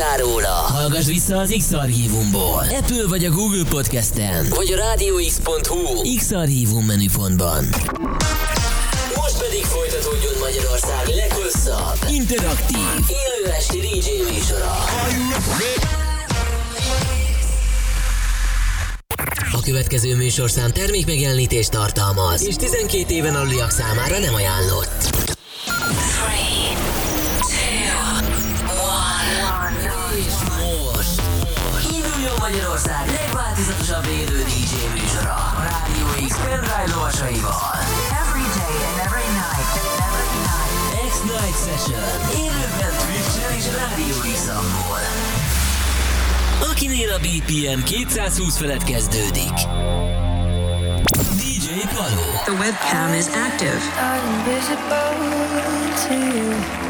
tudtál? Hallgass vissza az X-Archívumból. Apple vagy a Google Podcast-en. Vagy a rádióx.hu X-Archívum menüpontban. Most pedig folytatódjon Magyarország leghosszabb, interaktív, élő esti DJ műsora. A következő műsorszám termékmegjelenítést tartalmaz, és 12 éven aluliak számára nem ajánlott. Magyarország legváltozatosabb élő DJ műsora a Rádió X pendrive lovasaival. Every day and every night, every night. X-Night Session. Élőben Twitch-en és Rádió x Akinél a BPM 220 felett kezdődik. DJ Paló. The webcam is active. I'm invisible to you.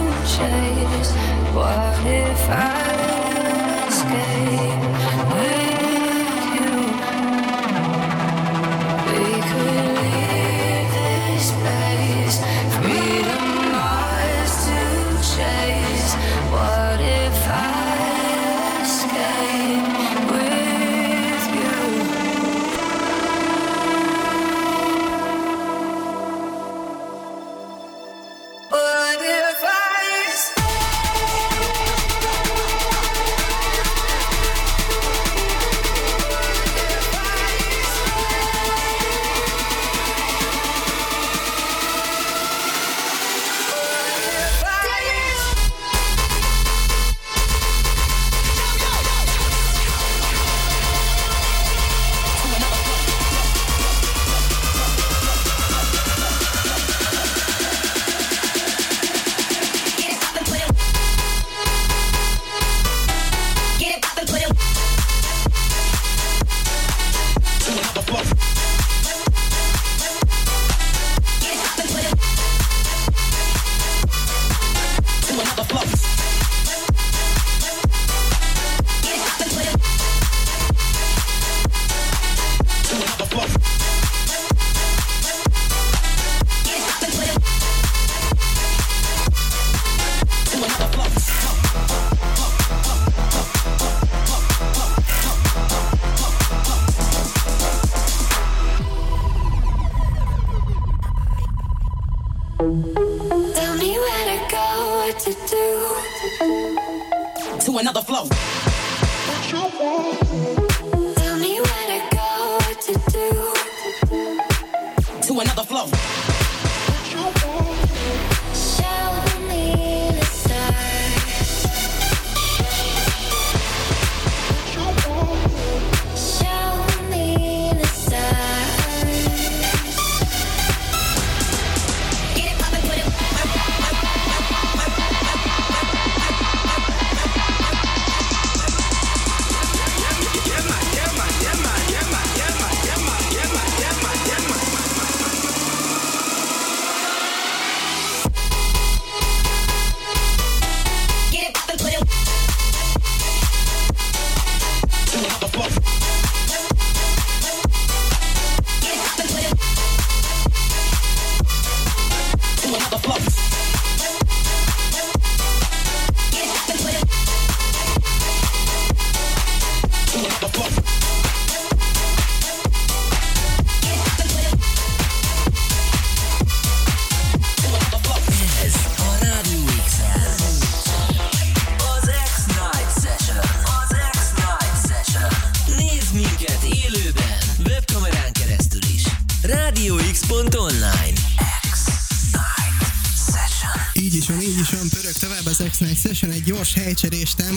chase? What if I escape?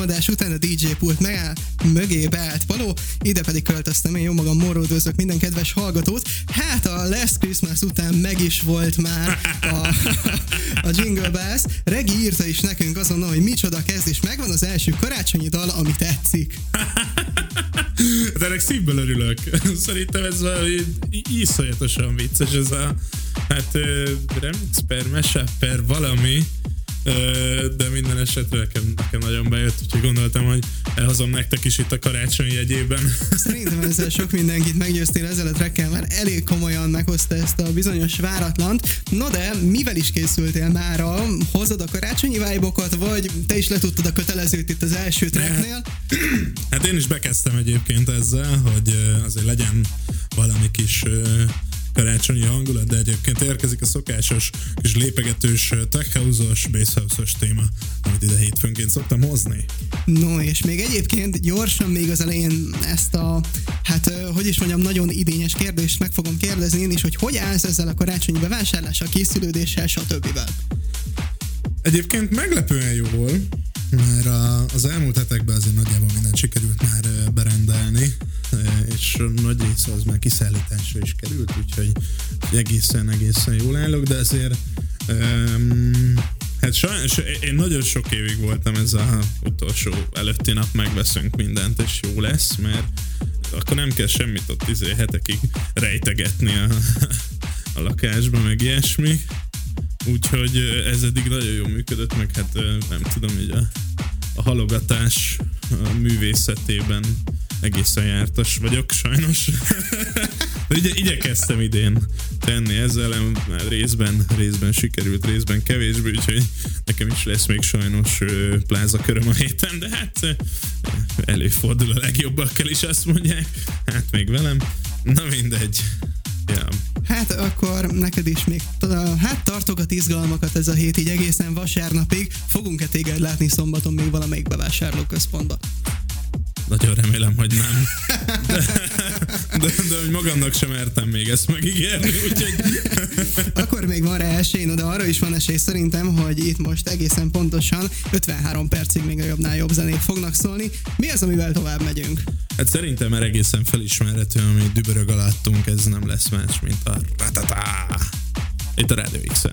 támadás után a DJ pult megáll, mögé beállt Paló, ide pedig költöztem én, jó magam morródőzök minden kedves hallgatót. Hát a Last Christmas után meg is volt már a, a Jingle Bells. Regi írta is nekünk azonnal, hogy micsoda kezdés, megvan az első karácsonyi dal, ami tetszik. De ennek szívből örülök. Szerintem ez valami iszonyatosan vicces, ez a hát remix per mese per valami de minden esetre nekem, nekem nagyon bejött, úgyhogy gondoltam, hogy elhozom nektek is itt a karácsony jegyében. Szerintem ezzel sok mindenkit meggyőztél ezzel a trekkel, már elég komolyan meghozta ezt a bizonyos váratlant. No de mivel is készültél mára? Hozod a karácsonyi vibe vagy te is letudtad a kötelezőt itt az első tracknél? Hát én is bekezdtem egyébként ezzel, hogy azért legyen valami kis karácsonyi hangulat, de egyébként érkezik a szokásos kis lépegetős tech house-os, bass house-os téma, amit ide hétfőnként szoktam hozni. No, és még egyébként gyorsan még az elején ezt a, hát hogy is mondjam, nagyon idényes kérdést meg fogom kérdezni én is, hogy hogy állsz ezzel a karácsonyi bevásárlással, készülődéssel, stb. Egyébként meglepően jól, mert a, az elmúlt hetekben azért nagyjából mindent sikerült már berendelni, és nagy része az már kiszállításra is került, úgyhogy egészen, egészen jól állok, de azért um, Hát sajnos én nagyon sok évig voltam ez a utolsó előtti nap megveszünk mindent, és jó lesz, mert akkor nem kell semmit ott izé hetekig rejtegetni a, a lakásba, meg ilyesmi. Úgyhogy ez eddig nagyon jól működött, meg hát nem tudom, hogy a, a halogatás a művészetében egészen jártas vagyok, sajnos. De ugye igyekeztem idén tenni ezzel, már részben, részben sikerült, részben kevésbé, úgyhogy nekem is lesz még sajnos ö, plázaköröm a héten, de hát előfordul a legjobbakkal is azt mondják, hát még velem. Na mindegy. Ja. Hát akkor neked is még hát tartogat izgalmakat ez a hét így egészen vasárnapig. Fogunk-e téged látni szombaton még valamelyik bevásárlóközpontban? Nagyon remélem, hogy nem. De, de, de hogy magamnak sem mertem még ezt megígérni, úgyhogy Akkor még van rá esély, no, de arra is van esély szerintem, hogy itt most egészen pontosan 53 percig még a jobbnál jobb zenék fognak szólni. Mi az, amivel tovább megyünk? hát szerintem már egészen felismerhető, amit dübörög alattunk, ez nem lesz más, mint a ratatá. Itt a Radio X-en.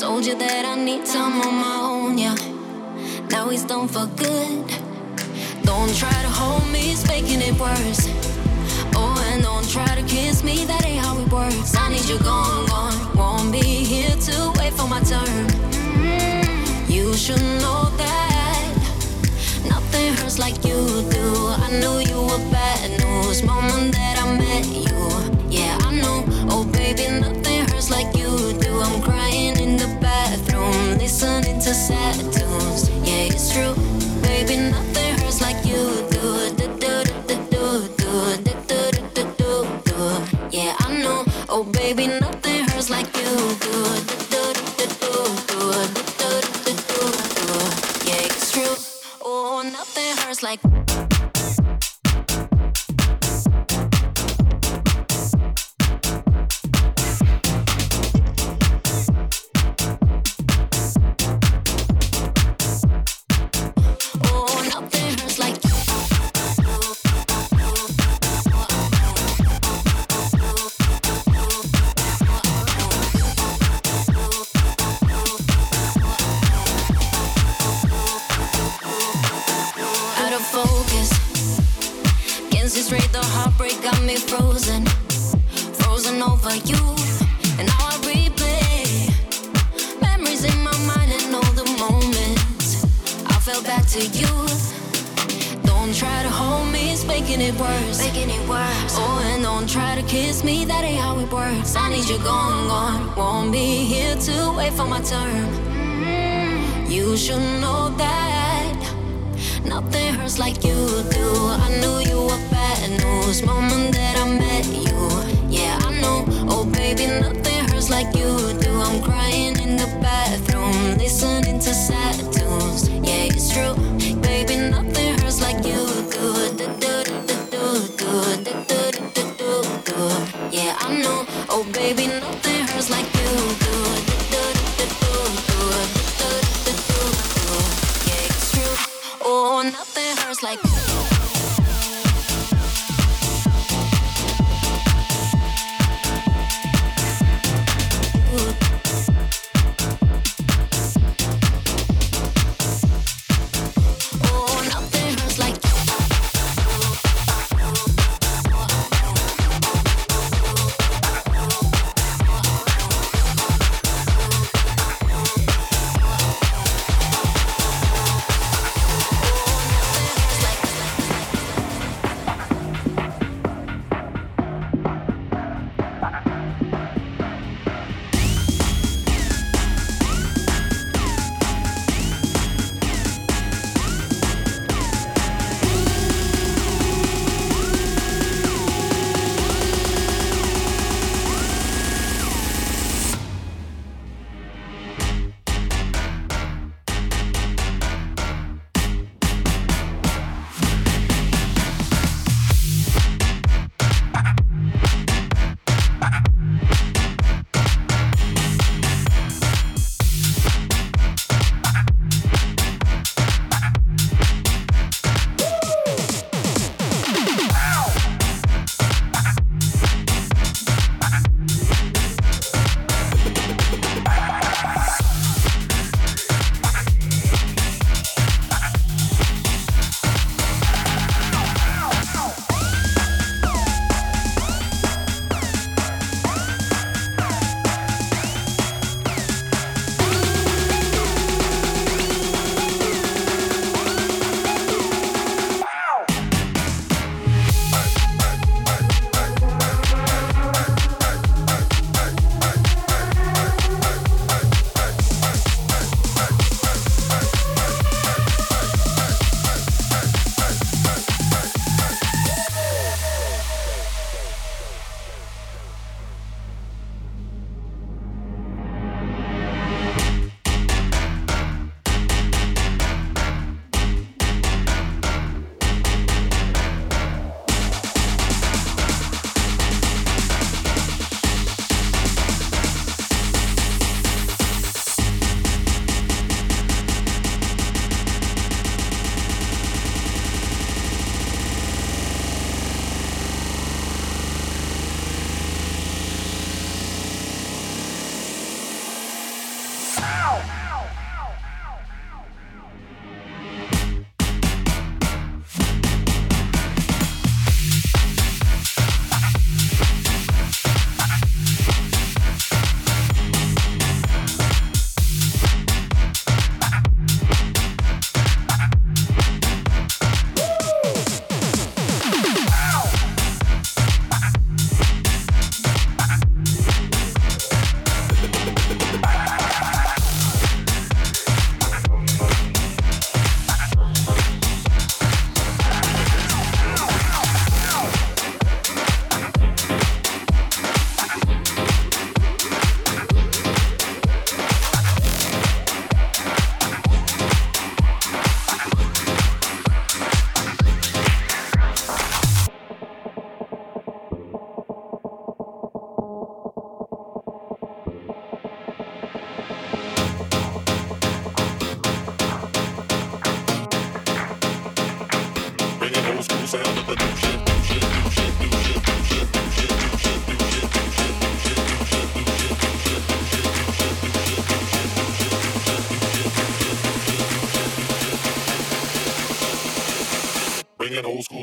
Told you that I need time on my own, yeah. Now he's done for good. Don't try to hold me, it's making it worse. Oh, and don't try to kiss me, that ain't how it works. I need you gone, gone. Won't be here to wait for my turn. Mm-hmm. You should know that nothing hurts like you do. I know you.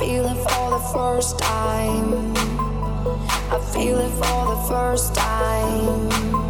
feel it for the first time. I feel it for the first time.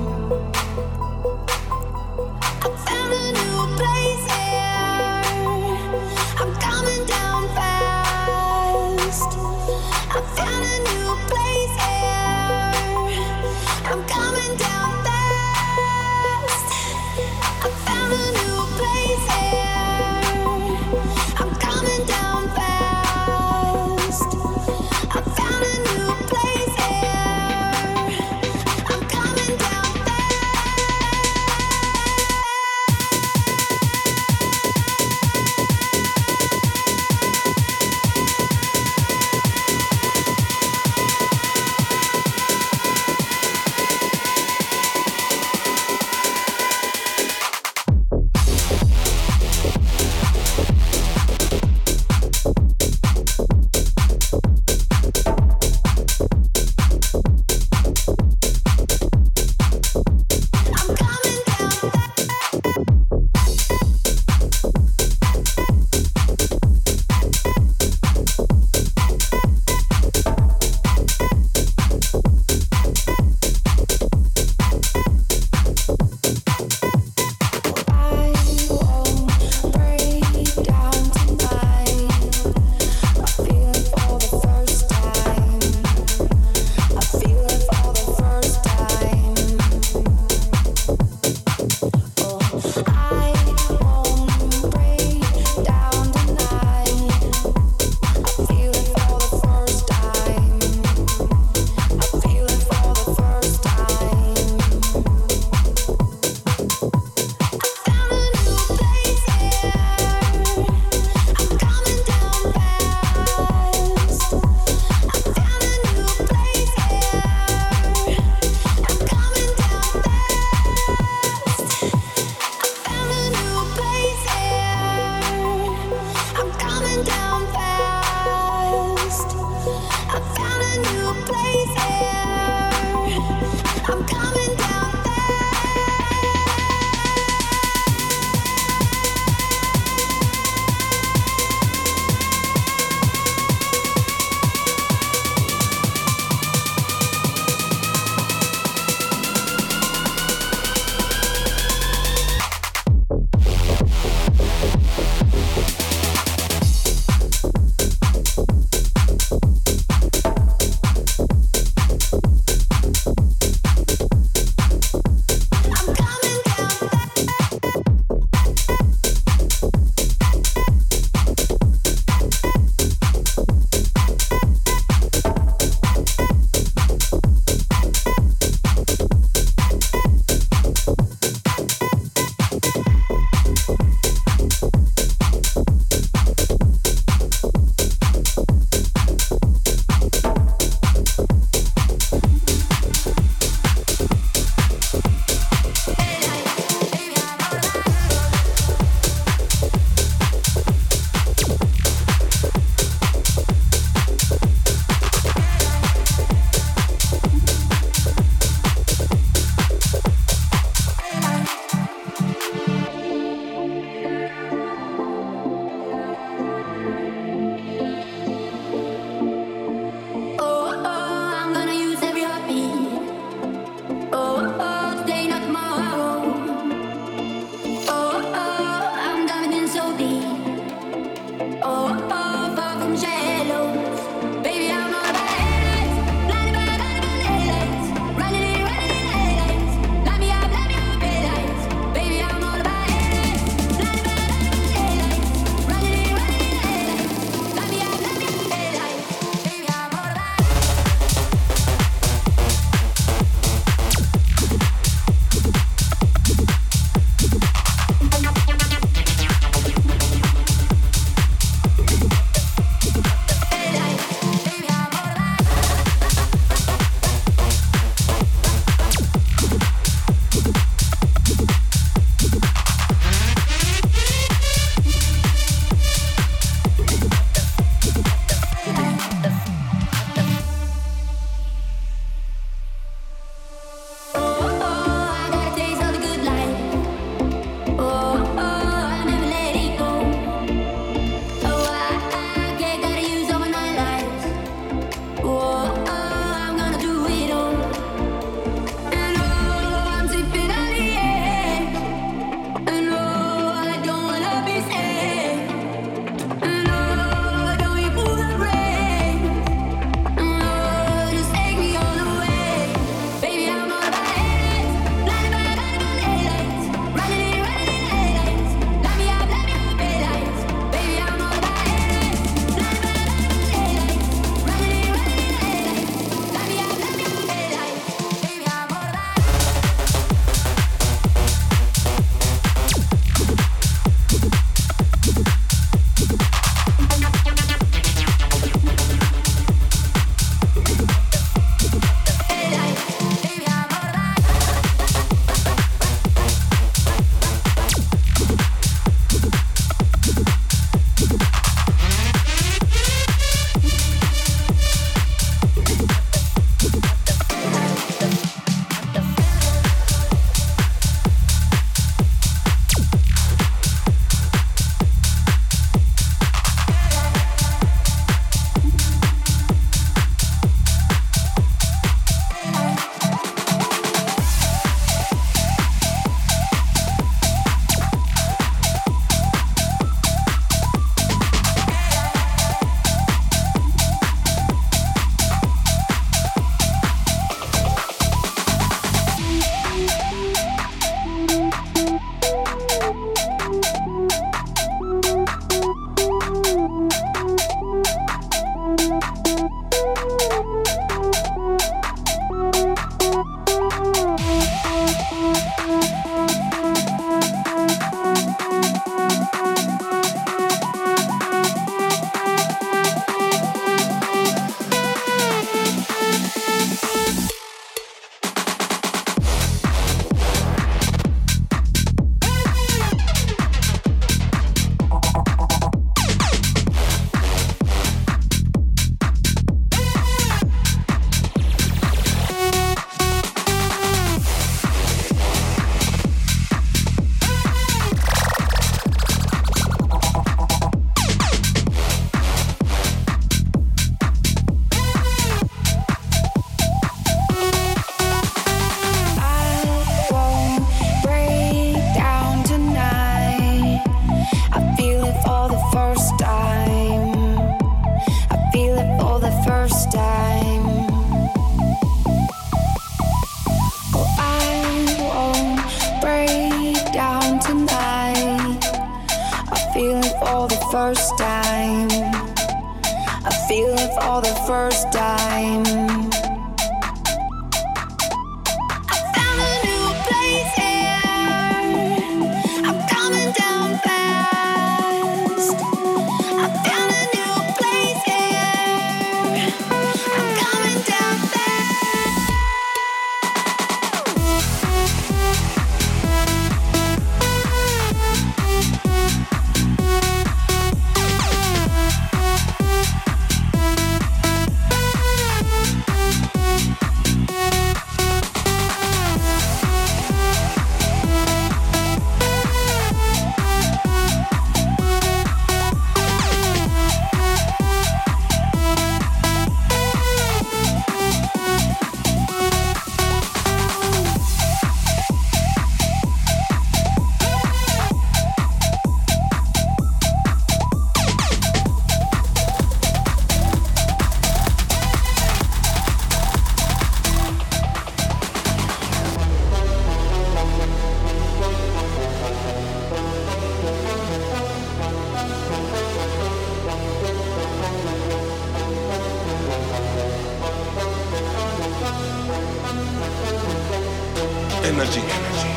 Energy,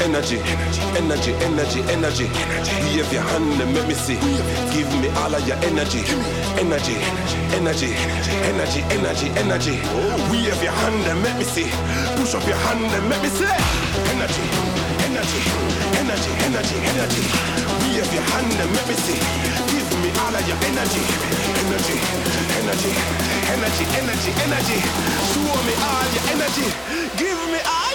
energy, energy, energy, energy. Wave your hand and make me see. Give me all of your energy. Energy, energy, energy, energy, energy. Wave your hand and make me see. Push up your hand and make me see. Energy, energy, energy, energy, energy. Wave your hand and make me see. Give me all of your energy. Energy, energy, energy, energy, energy. Show me all your energy. Give me all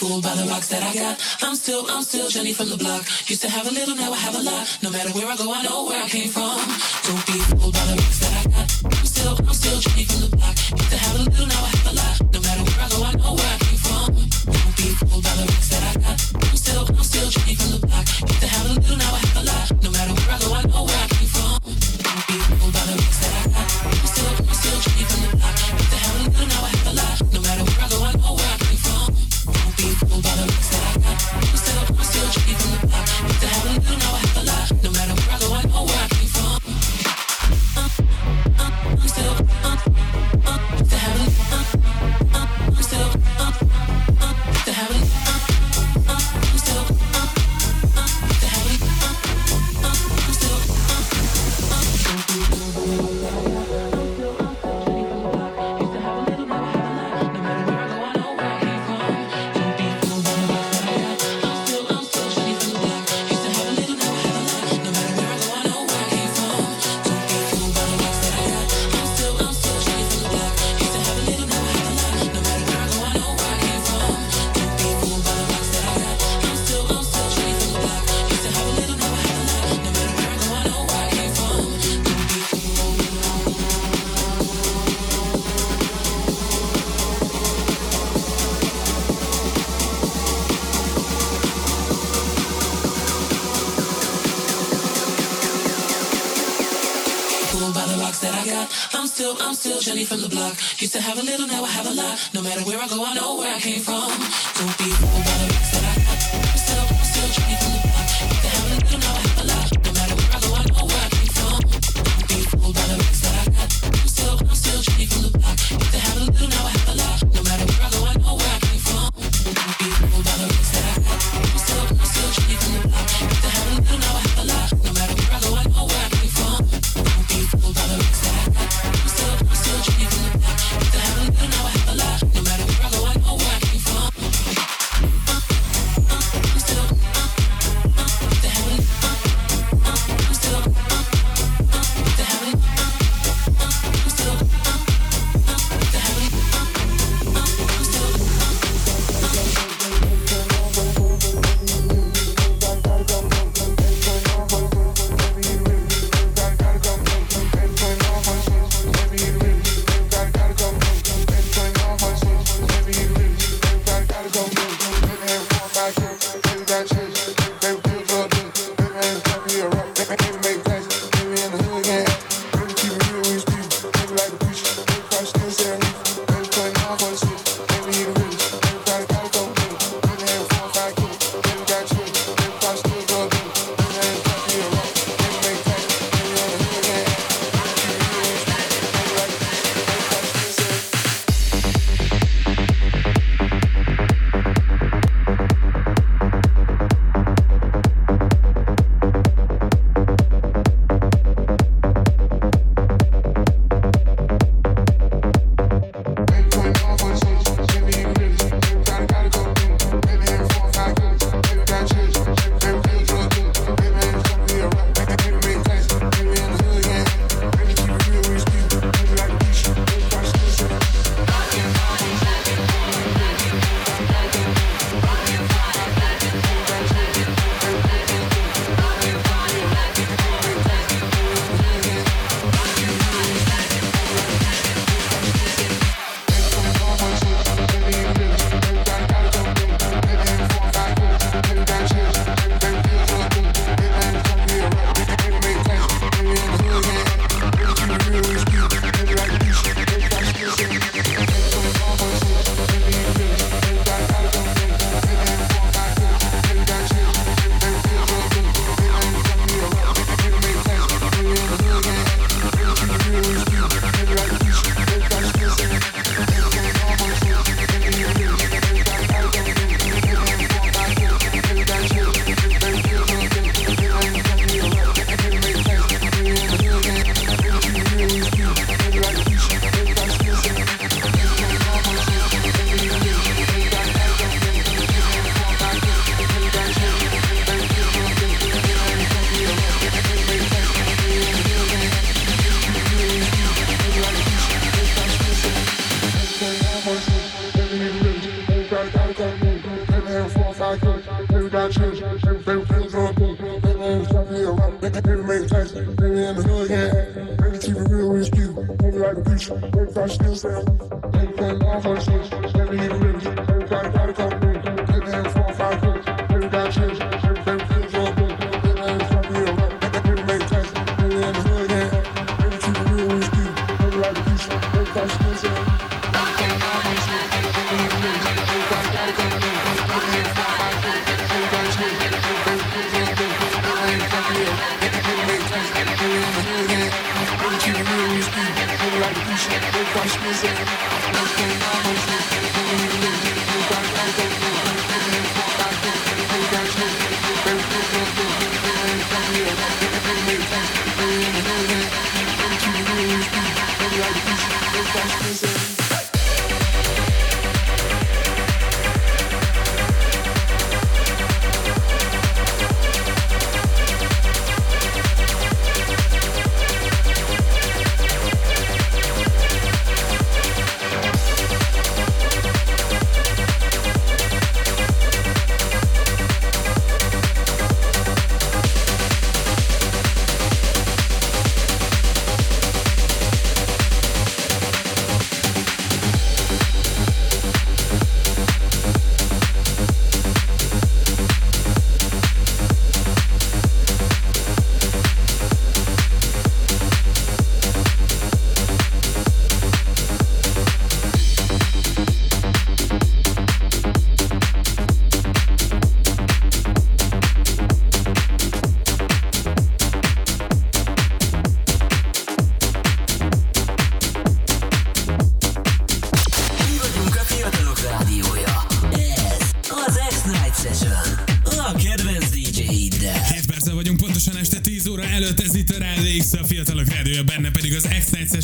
fooled by the rocks that I got. I'm still, I'm still Jenny from the block. Used to have a little, now I have a lot. No matter where I go, I know where I came from. Don't be fooled by the rocks that I got. I'm still, I'm still Jenny from Used to have a little, now I have a lot. No matter where I go, I know where I came from.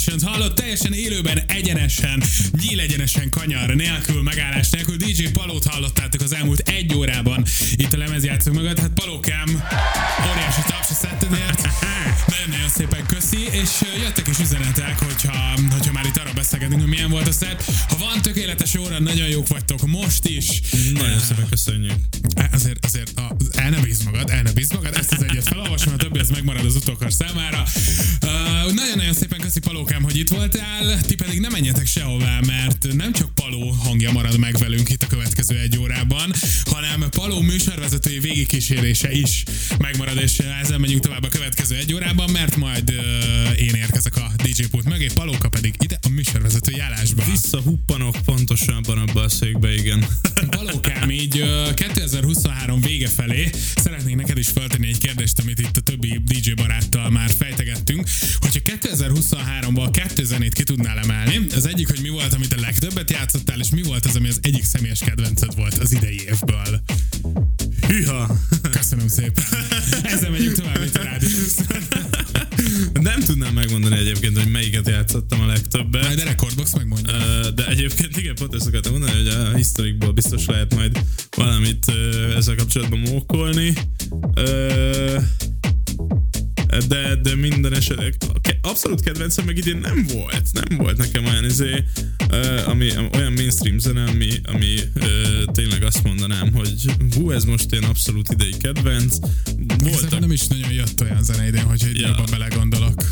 Sessions hallott teljesen élőben, egyenesen, nyíl egyenesen, kanyar nélkül, megállás nélkül. DJ Palót hallottátok az elmúlt egy órában itt a lemezjátszók mögött. Hát Palókám, óriási taps a szettedért. Nagyon-nagyon szépen köszi, és jöttek is üzenetek, hogyha, hogyha már itt arra beszélgetünk, hogy milyen volt a szett. Ha van tökéletes óra, nagyon jók vagytok most is. Nagyon szépen köszönjük. Végigkísérése is megmarad, és ezzel megyünk tovább a következő egy órában, mert majd uh, én érkezek a DJ pult mögé, Palóka pedig ide a műsorvezetői állásba. Visszahuppanok pontosabban abba a székbe, igen. Valókám, így ö, 2023 vége felé szeretnék neked is feltenni egy kérdést, amit itt a többi DJ baráttal már fejtegettünk, hogyha 2023-ban kettő zenét ki tudnál emelni, az egyik, hogy mi volt, amit a legtöbbet játszottál, és mi volt az, ami az egyik személyes kedvenced volt az idei évből. Hűha! Köszönöm szépen. Ezzel megyünk tovább itt a rádió. Nem tudnám megmondani egyébként, hogy melyiket játszottam a legtöbbet. Majd a Recordbox megmondja. De egyébként igen, pont ezt akartam mondani, hogy a historikból biztos lehet majd valamit ezzel kapcsolatban mókolni. De, de minden esetben abszolút kedvencem meg idén nem volt. Nem volt nekem olyan izé, ami, olyan mainstream zene, ami, ami tényleg azt mondanám, hogy hú, ez most ilyen abszolút idei kedvenc. Voltak. Voltak, nem is nagyon jött olyan zene idén, hogy egy Ja. jobban belegondolok.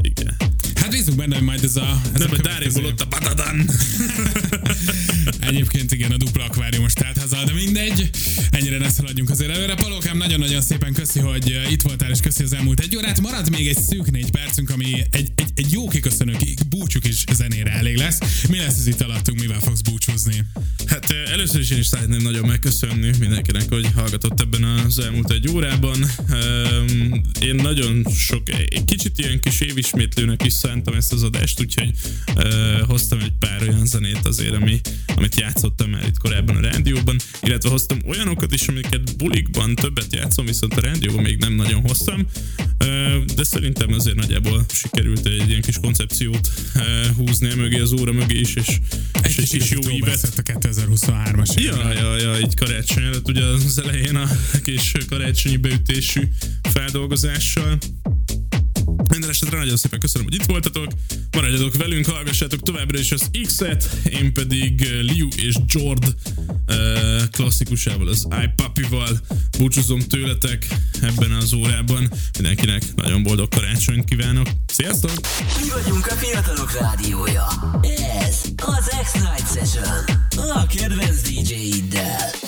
igen. Hát bízunk benne, hogy majd ez a... Ez Nem, a következő- Dáréból ott a batadan. Egyébként igen, a dupla akváriumos tártházal, de mindegy. Ennyire ne szaladjunk azért előre. Palókám, nagyon-nagyon szépen köszi, hogy uh, itt voltál, és köszi az elmúlt egy órát. Marad még egy szűk négy percünk, ami egy, egy, egy jó kiköszönő ki- búcsuk is zenére elég lesz. Mi lesz ez itt alattunk, mivel fogsz búcsúzni? Hát ö, először is én is szeretném nagyon megköszönni mindenkinek, hogy hallgatott ebben az elmúlt egy órában. Öm, Én nagyon sok, egy kicsit ilyen kis évismétlőnek is szántam ezt az adást, úgyhogy ö, hoztam egy pár olyan zenét azért, ami, amit játszottam már itt korábban a rádióban, illetve hoztam olyanokat is, amiket bulikban többet játszom, viszont a rádióban még nem nagyon hoztam, de szerintem azért nagyjából sikerült egy ilyen kis koncepciót húzni mögé az óra mögé is, és, és egy kis jó ívet. a 2023-as Ja, ja, ja, így karácsony előtt, ugye az elején a kis karácsonyi beütésű feldolgozással. Minden esetre nagyon szépen köszönöm, hogy itt voltatok. Maradjatok velünk, hallgassátok továbbra is az X-et, én pedig eh, Liu és Jord eh, klasszikusával, az iPuppy-val búcsúzom tőletek ebben az órában. Mindenkinek nagyon boldog karácsonyt kívánok. Sziasztok! Mi vagyunk a fiatalok rádiója. Ez az X-Night Session. A kedvenc DJ-iddel.